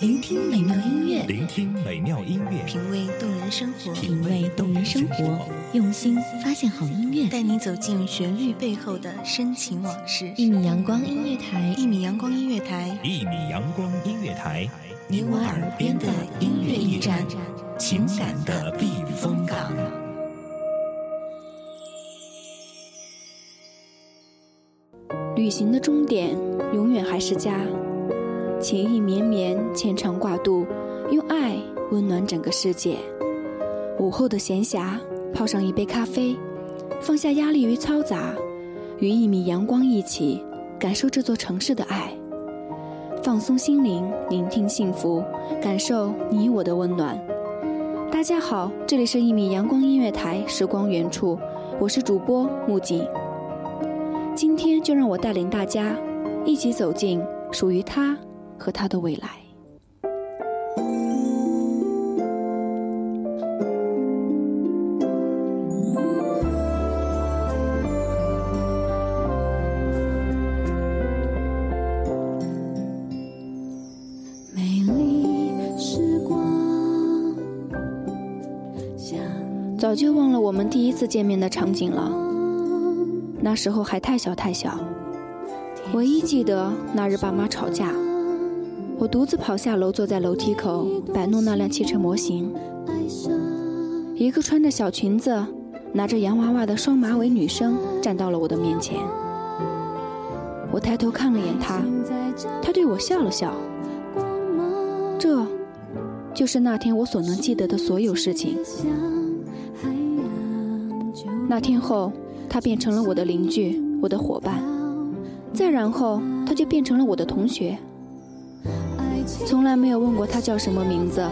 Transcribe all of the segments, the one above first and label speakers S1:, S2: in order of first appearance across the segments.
S1: 聆听美妙音乐，
S2: 聆听美妙音乐，
S3: 品味动人生活，
S1: 品味动人生活，用心发现好音乐，
S3: 带你走进旋律背后的深情往事。
S1: 一米阳光音乐台，
S3: 一米阳光音乐台，
S2: 一米阳光音乐台，
S3: 你我耳边的音乐驿站，情感的避风港。
S4: 旅行的终点永远还是家。情意绵绵，牵肠挂肚，用爱温暖整个世界。午后的闲暇，泡上一杯咖啡，放下压力与嘈杂，与一米阳光一起感受这座城市的爱，放松心灵，聆听幸福，感受你我的温暖。大家好，这里是一米阳光音乐台，时光原处，我是主播木槿。今天就让我带领大家一起走进属于他。和他的未来。
S5: 美丽时光，
S4: 早就忘了我们第一次见面的场景了。那时候还太小太小，唯一记得那日爸妈吵架。我独自跑下楼，坐在楼梯口摆弄那辆汽车模型。一个穿着小裙子、拿着洋娃娃的双马尾女生站到了我的面前。我抬头看了眼她，她对我笑了笑。这，就是那天我所能记得的所有事情。那天后，她变成了我的邻居，我的伙伴。再然后，她就变成了我的同学。从来没有问过他叫什么名字，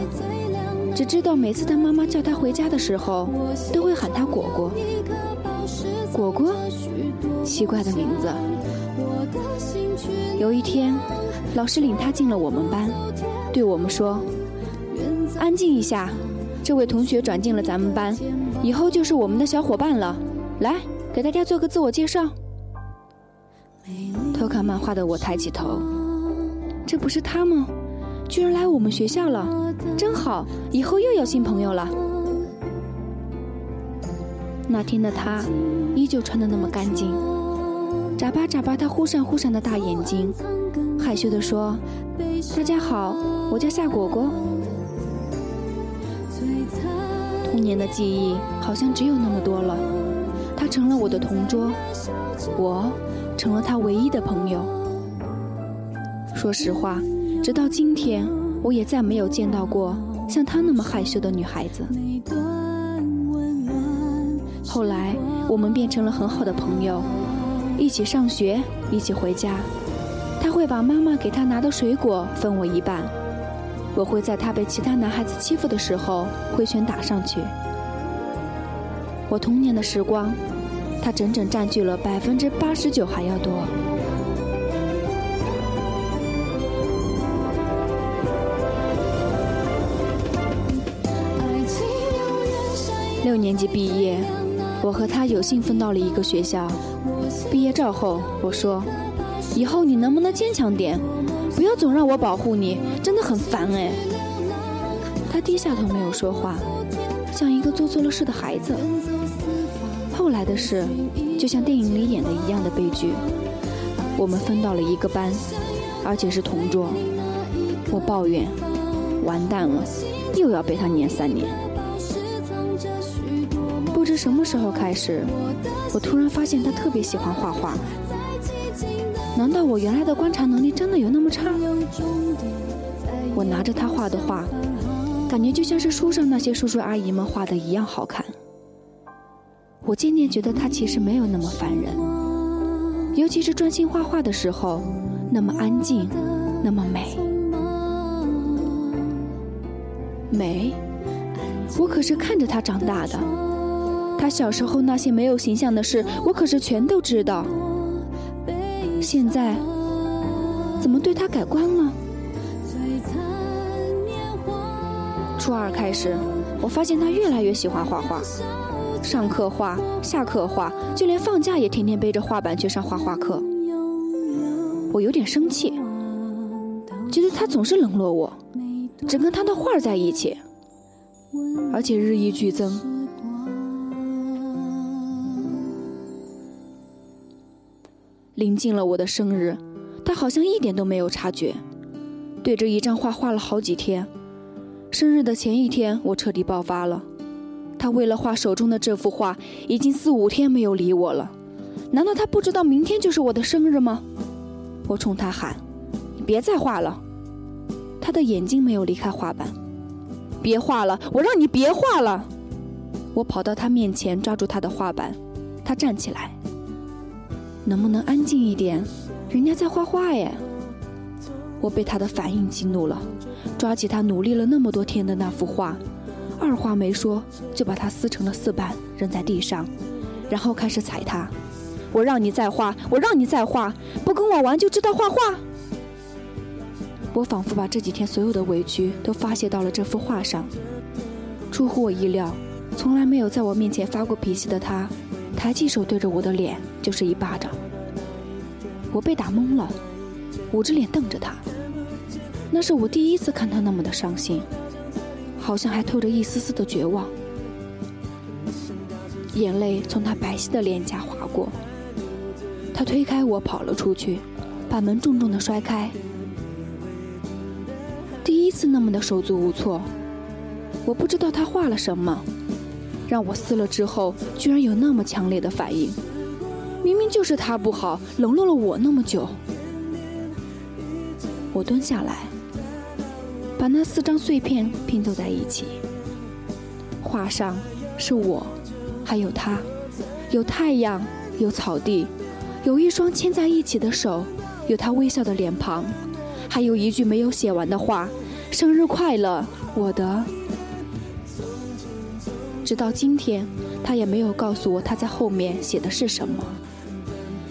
S4: 只知道每次他妈妈叫他回家的时候，都会喊他果果。果果，奇怪的名字。有一天，老师领他进了我们班，对我们说：“安静一下，这位同学转进了咱们班，以后就是我们的小伙伴了。来，给大家做个自我介绍。”偷看漫画的我抬起头，这不是他吗？居然来我们学校了，真好！以后又有新朋友了。那天的他依旧穿的那么干净，眨巴眨巴他忽闪忽闪的大眼睛，害羞的说：“大家好，我叫夏果果。”童年的记忆好像只有那么多了。他成了我的同桌，我成了他唯一的朋友。说实话。直到今天，我也再没有见到过像她那么害羞的女孩子。后来，我们变成了很好的朋友，一起上学，一起回家。她会把妈妈给她拿的水果分我一半，我会在她被其他男孩子欺负的时候挥拳打上去。我童年的时光，他整整占据了百分之八十九还要多。六年级毕业，我和他有幸分到了一个学校。毕业照后，我说：“以后你能不能坚强点，不要总让我保护你，真的很烦哎。”他低下头没有说话，像一个做错了事的孩子。后来的事，就像电影里演的一样的悲剧。我们分到了一个班，而且是同桌。我抱怨：“完蛋了，又要被他撵三年。”什么时候开始，我突然发现他特别喜欢画画。难道我原来的观察能力真的有那么差？我拿着他画的画，感觉就像是书上那些叔叔阿姨们画的一样好看。我渐渐觉得他其实没有那么烦人，尤其是专心画画的时候，那么安静，那么美。美，我可是看着他长大的。他小时候那些没有形象的事，我可是全都知道。现在怎么对他改观了？初二开始，我发现他越来越喜欢画画，上课画，下课画，就连放假也天天背着画板去上画画课。我有点生气，觉得他总是冷落我，只跟他的画在一起，而且日益剧增。临近了我的生日，他好像一点都没有察觉，对着一张画画了好几天。生日的前一天，我彻底爆发了。他为了画手中的这幅画，已经四五天没有理我了。难道他不知道明天就是我的生日吗？我冲他喊：“你别再画了！”他的眼睛没有离开画板。别画了，我让你别画了！我跑到他面前，抓住他的画板。他站起来。能不能安静一点？人家在画画耶！我被他的反应激怒了，抓起他努力了那么多天的那幅画，二话没说就把它撕成了四瓣，扔在地上，然后开始踩他。我让你再画，我让你再画，不跟我玩就知道画画。我仿佛把这几天所有的委屈都发泄到了这幅画上。出乎我意料，从来没有在我面前发过脾气的他。抬起手对着我的脸就是一巴掌，我被打懵了，捂着脸瞪着他。那是我第一次看他那么的伤心，好像还透着一丝丝的绝望。眼泪从他白皙的脸颊划过，他推开我跑了出去，把门重重的摔开。第一次那么的手足无措，我不知道他画了什么。让我撕了之后，居然有那么强烈的反应。明明就是他不好，冷落了我那么久。我蹲下来，把那四张碎片拼凑在一起。画上是我，还有他，有太阳，有草地，有一双牵在一起的手，有他微笑的脸庞，还有一句没有写完的话：“生日快乐，我的。”直到今天，他也没有告诉我他在后面写的是什么。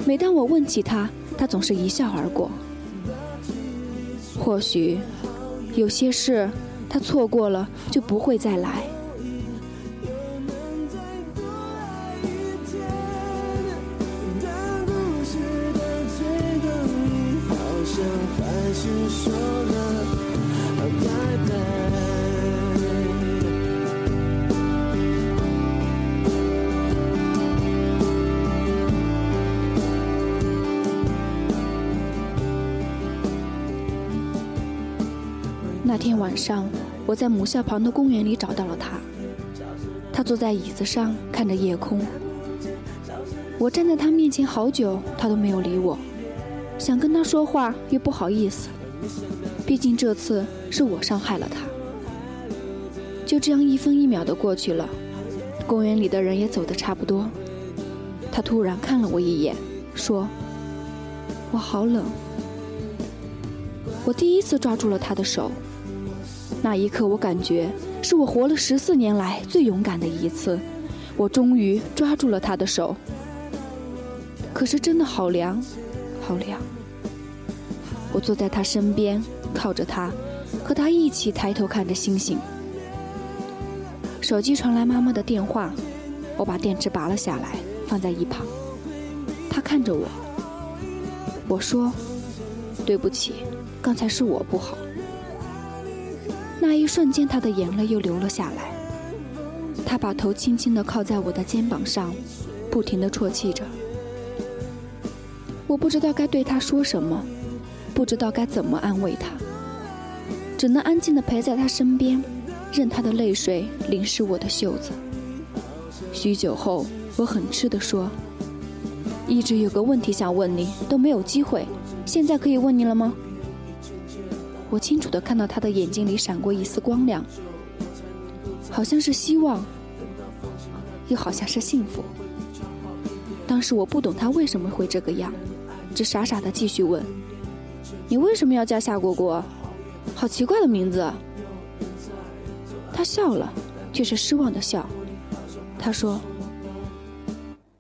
S4: 每当我问起他，他总是一笑而过。或许，有些事他错过了就不会再来。晚上，我在母校旁的公园里找到了他。他坐在椅子上，看着夜空。我站在他面前好久，他都没有理我。想跟他说话，又不好意思，毕竟这次是我伤害了他。就这样一分一秒的过去了，公园里的人也走得差不多。他突然看了我一眼，说：“我好冷。”我第一次抓住了他的手。那一刻，我感觉是我活了十四年来最勇敢的一次。我终于抓住了他的手，可是真的好凉，好凉。我坐在他身边，靠着他，和他一起抬头看着星星。手机传来妈妈的电话，我把电池拔了下来，放在一旁。他看着我，我说：“对不起，刚才是我不好。”那一瞬间，他的眼泪又流了下来。他把头轻轻地靠在我的肩膀上，不停地啜泣着。我不知道该对他说什么，不知道该怎么安慰他，只能安静地陪在他身边，任他的泪水淋湿我的袖子。许久后，我很痴地说：“一直有个问题想问你，都没有机会，现在可以问你了吗？”我清楚的看到他的眼睛里闪过一丝光亮，好像是希望，又好像是幸福。当时我不懂他为什么会这个样，只傻傻的继续问：“你为什么要叫夏果果？好奇怪的名字。”他笑了，却是失望的笑。他说：“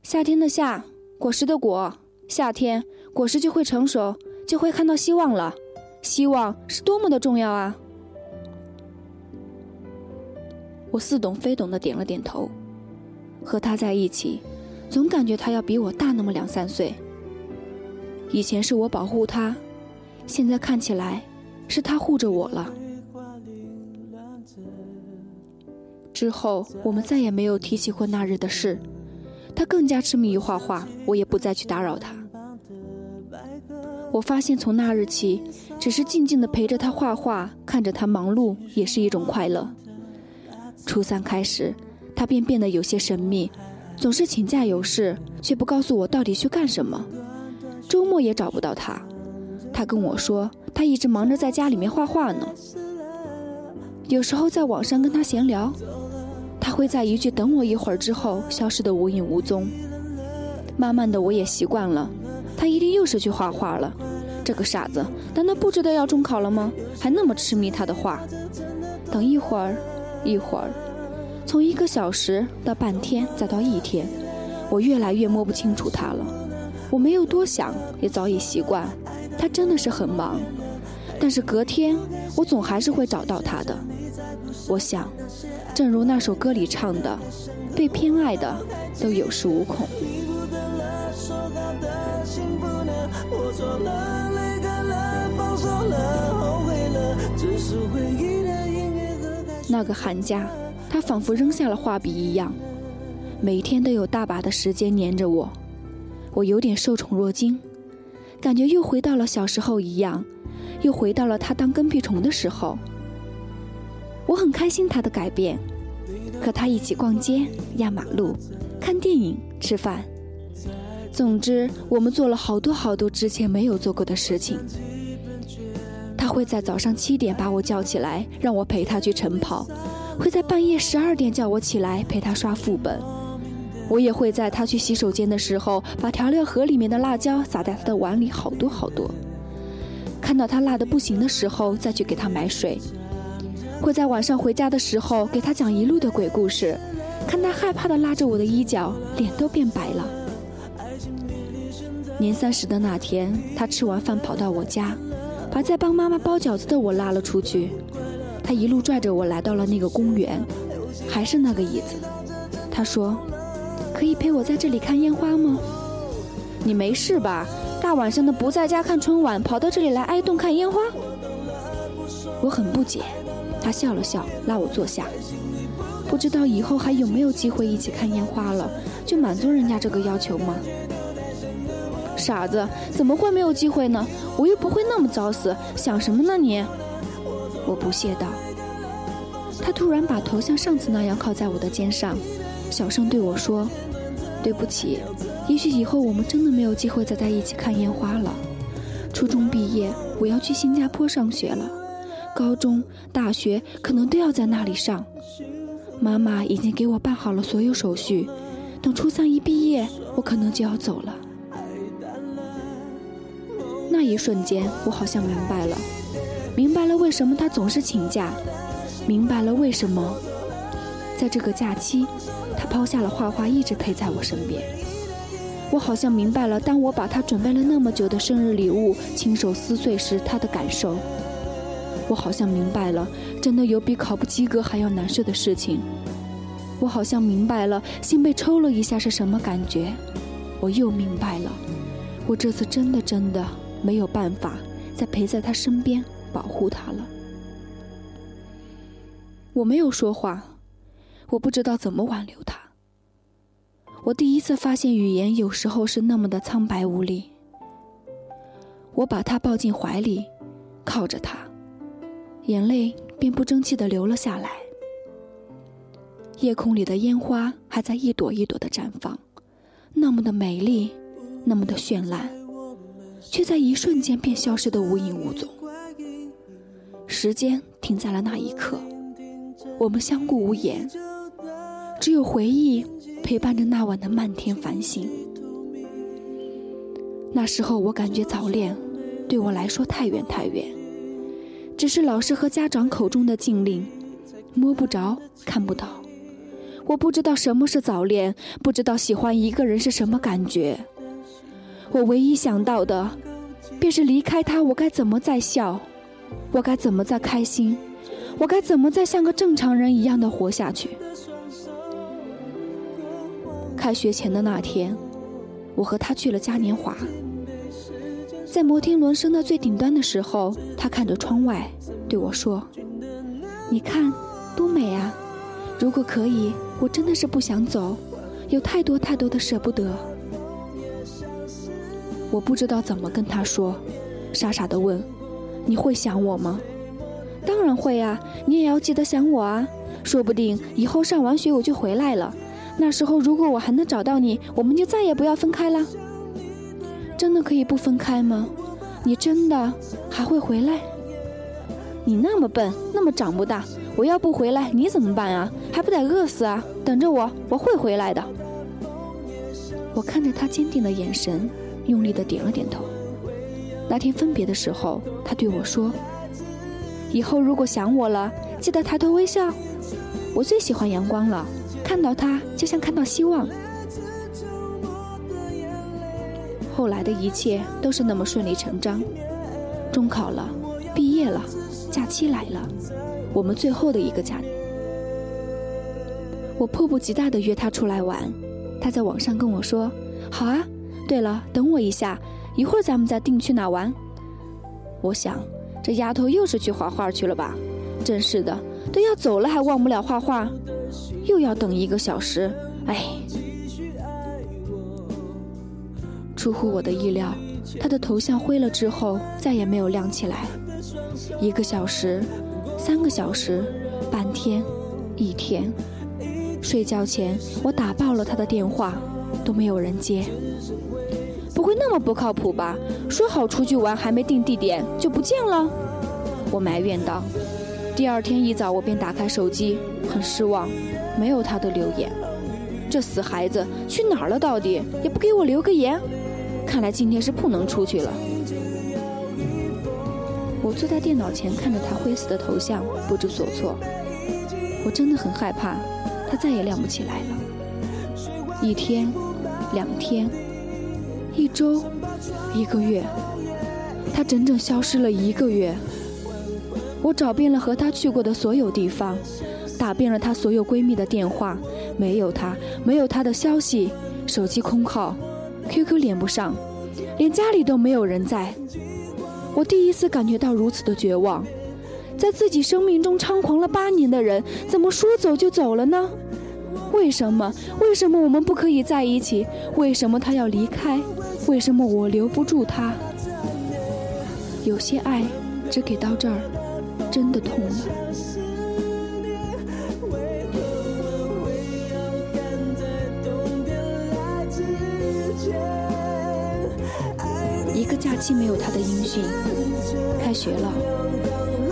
S4: 夏天的夏，果实的果，夏天果实就会成熟，就会看到希望了。”希望是多么的重要啊！我似懂非懂的点了点头。和他在一起，总感觉他要比我大那么两三岁。以前是我保护他，现在看起来，是他护着我了。之后，我们再也没有提起过那日的事。他更加痴迷于画画，我也不再去打扰他。我发现从那日起，只是静静的陪着他画画，看着他忙碌，也是一种快乐。初三开始，他便变得有些神秘，总是请假有事，却不告诉我到底去干什么。周末也找不到他，他跟我说他一直忙着在家里面画画呢。有时候在网上跟他闲聊，他会在一句“等我一会儿”之后消失得无影无踪。慢慢的，我也习惯了。他一定又是去画画了，这个傻子，难道不知道要中考了吗？还那么痴迷他的画。等一会儿，一会儿，从一个小时到半天，再到一天，我越来越摸不清楚他了。我没有多想，也早已习惯。他真的是很忙，但是隔天，我总还是会找到他的。我想，正如那首歌里唱的：“被偏爱的都有恃无恐。”那个寒假，他仿佛扔下了画笔一样，每天都有大把的时间黏着我，我有点受宠若惊，感觉又回到了小时候一样，又回到了他当跟屁虫的时候。我很开心他的改变，和他一起逛街、压马路、看电影、吃饭。总之，我们做了好多好多之前没有做过的事情。他会在早上七点把我叫起来，让我陪他去晨跑；会在半夜十二点叫我起来陪他刷副本。我也会在他去洗手间的时候，把调料盒里面的辣椒撒在他的碗里好多好多。看到他辣的不行的时候，再去给他买水。会在晚上回家的时候给他讲一路的鬼故事，看他害怕的拉着我的衣角，脸都变白了。年三十的那天，他吃完饭跑到我家，把在帮妈妈包饺子的我拉了出去。他一路拽着我来到了那个公园，还是那个椅子。他说：“可以陪我在这里看烟花吗？”你没事吧？大晚上的不在家看春晚，跑到这里来挨冻看烟花？我很不解。他笑了笑，拉我坐下。不知道以后还有没有机会一起看烟花了，就满足人家这个要求吗？傻子，怎么会没有机会呢？我又不会那么早死，想什么呢你？我不屑道。他突然把头像上次那样靠在我的肩上，小声对我说：“对不起，也许以后我们真的没有机会再在一起看烟花了。初中毕业，我要去新加坡上学了，高中、大学可能都要在那里上。妈妈已经给我办好了所有手续，等初三一毕业，我可能就要走了。”那一瞬间，我好像明白了，明白了为什么他总是请假，明白了为什么在这个假期，他抛下了画画，一直陪在我身边。我好像明白了，当我把他准备了那么久的生日礼物亲手撕碎时，他的感受。我好像明白了，真的有比考不及格还要难受的事情。我好像明白了，心被抽了一下是什么感觉。我又明白了，我这次真的真的。没有办法再陪在他身边保护他了。我没有说话，我不知道怎么挽留他。我第一次发现语言有时候是那么的苍白无力。我把他抱进怀里，靠着他，眼泪便不争气的流了下来。夜空里的烟花还在一朵一朵的绽放，那么的美丽，那么的绚烂。却在一瞬间便消失得无影无踪。时间停在了那一刻，我们相顾无言，只有回忆陪伴着那晚的漫天繁星。那时候我感觉早恋对我来说太远太远，只是老师和家长口中的禁令，摸不着看不到。我不知道什么是早恋，不知道喜欢一个人是什么感觉。我唯一想到的，便是离开他，我该怎么再笑？我该怎么再开心？我该怎么再像个正常人一样的活下去？开学前的那天，我和他去了嘉年华。在摩天轮升到最顶端的时候，他看着窗外对我说：“你看，多美啊！如果可以，我真的是不想走，有太多太多的舍不得。”我不知道怎么跟他说，傻傻的问：“你会想我吗？”“当然会啊，你也要记得想我啊！说不定以后上完学我就回来了，那时候如果我还能找到你，我们就再也不要分开了。”真的可以不分开吗？你真的还会回来？你那么笨，那么长不大，我要不回来你怎么办啊？还不得饿死啊？等着我，我会回来的。我看着他坚定的眼神，用力的点了点头。那天分别的时候，他对我说：“以后如果想我了，记得抬头微笑。我最喜欢阳光了，看到它就像看到希望。”后来的一切都是那么顺理成章，中考了，毕业了，假期来了，我们最后的一个假，我迫不及待地约他出来玩，他在网上跟我说：“好啊，对了，等我一下，一会儿咱们再定去哪玩。”我想，这丫头又是去画画去了吧？真是的，都要走了还忘不了画画，又要等一个小时，哎。出乎我的意料，他的头像灰了之后再也没有亮起来。一个小时，三个小时，半天，一天。睡觉前我打爆了他的电话，都没有人接。不会那么不靠谱吧？说好出去玩，还没定地点就不见了？我埋怨道。第二天一早，我便打开手机，很失望，没有他的留言。这死孩子去哪儿了？到底也不给我留个言。看来今天是不能出去了。我坐在电脑前看着他灰色的头像，不知所措。我真的很害怕，他再也亮不起来了。一天，两天，一周，一个月，他整整消失了一个月。我找遍了和他去过的所有地方，打遍了他所有闺蜜的电话，没有他，没有他的消息，手机空号。QQ 连不上，连家里都没有人在。我第一次感觉到如此的绝望，在自己生命中猖狂了八年的人，怎么说走就走了呢？为什么？为什么我们不可以在一起？为什么他要离开？为什么我留不住他？有些爱，只给到这儿，真的痛了。一个假期没有他的音讯，开学了，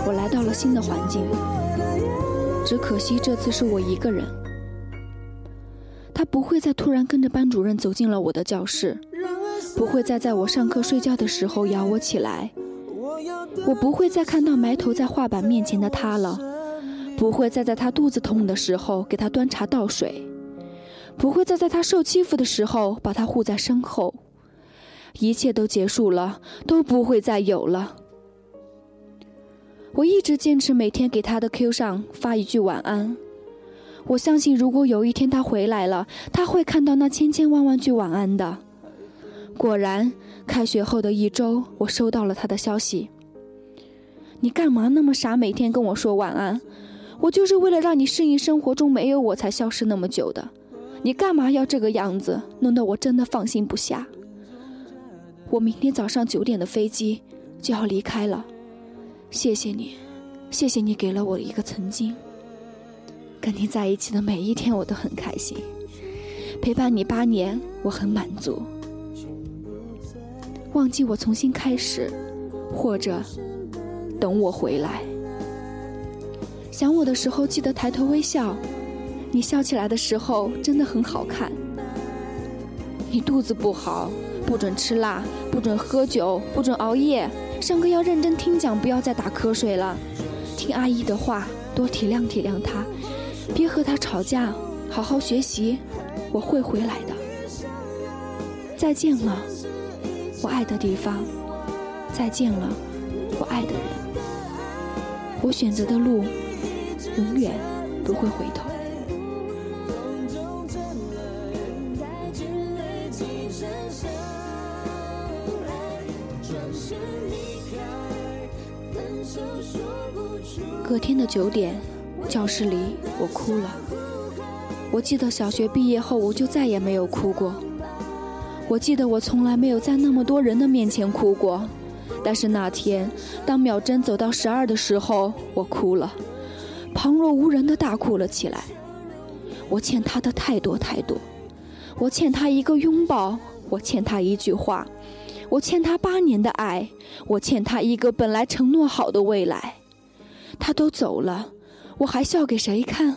S4: 我来到了新的环境，只可惜这次是我一个人。他不会再突然跟着班主任走进了我的教室，不会再在我上课睡觉的时候摇我起来，我不会再看到埋头在画板面前的他了，不会再在他肚子痛的时候给他端茶倒水，不会再在他受欺负的时候把他护在身后。一切都结束了，都不会再有了。我一直坚持每天给他的 Q 上发一句晚安。我相信，如果有一天他回来了，他会看到那千千万万句晚安的。果然，开学后的一周，我收到了他的消息。你干嘛那么傻，每天跟我说晚安？我就是为了让你适应生活中没有我才消失那么久的。你干嘛要这个样子？弄得我真的放心不下。我明天早上九点的飞机就要离开了，谢谢你，谢谢你给了我一个曾经。跟你在一起的每一天我都很开心，陪伴你八年我很满足。忘记我重新开始，或者等我回来。想我的时候记得抬头微笑，你笑起来的时候真的很好看。你肚子不好。不准吃辣，不准喝酒，不准熬夜。上课要认真听讲，不要再打瞌睡了。听阿姨的话，多体谅体谅她，别和她吵架，好好学习。我会回来的。再见了，我爱的地方，再见了，我爱的人。我选择的路，永远不会回头。隔天的九点，教室里我哭了。我记得小学毕业后，我就再也没有哭过。我记得我从来没有在那么多人的面前哭过，但是那天，当秒针走到十二的时候，我哭了，旁若无人的大哭了起来。我欠他的太多太多，我欠他一个拥抱，我欠他一句话，我欠他八年的爱，我欠他一个本来承诺好的未来。他都走了，我还笑给谁看？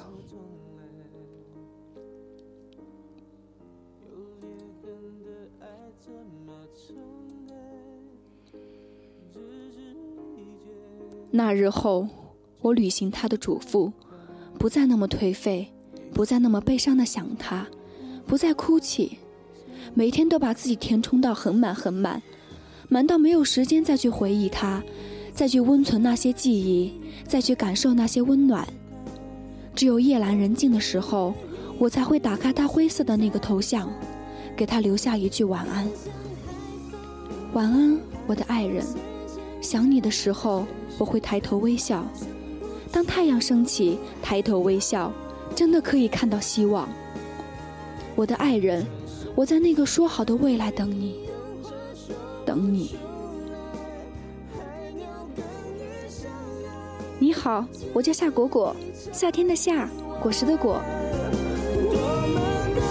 S4: 那日后，我履行他的嘱咐，不再那么颓废，不再那么悲伤的想他，不再哭泣，每天都把自己填充到很满很满，满到没有时间再去回忆他，再去温存那些记忆，再去感受那些温暖。只有夜阑人静的时候，我才会打开他灰色的那个头像，给他留下一句晚安。晚安，我的爱人。想你的时候。我会抬头微笑，当太阳升起，抬头微笑，真的可以看到希望。我的爱人，我在那个说好的未来等你，等你。你好，我叫夏果果，夏天的夏，果实的果。我们的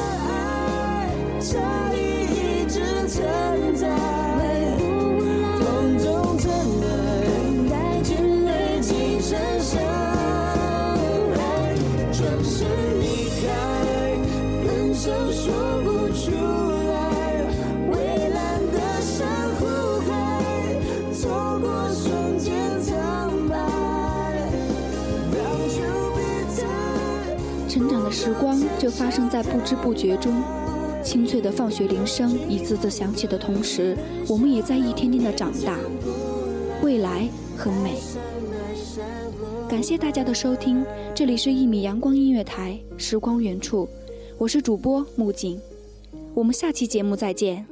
S4: 爱，一直存在时光就发生在不知不觉中，清脆的放学铃声一次次响起的同时，我们也在一天天的长大。未来很美。感谢大家的收听，这里是一米阳光音乐台，时光远处，我是主播木槿，我们下期节目再见。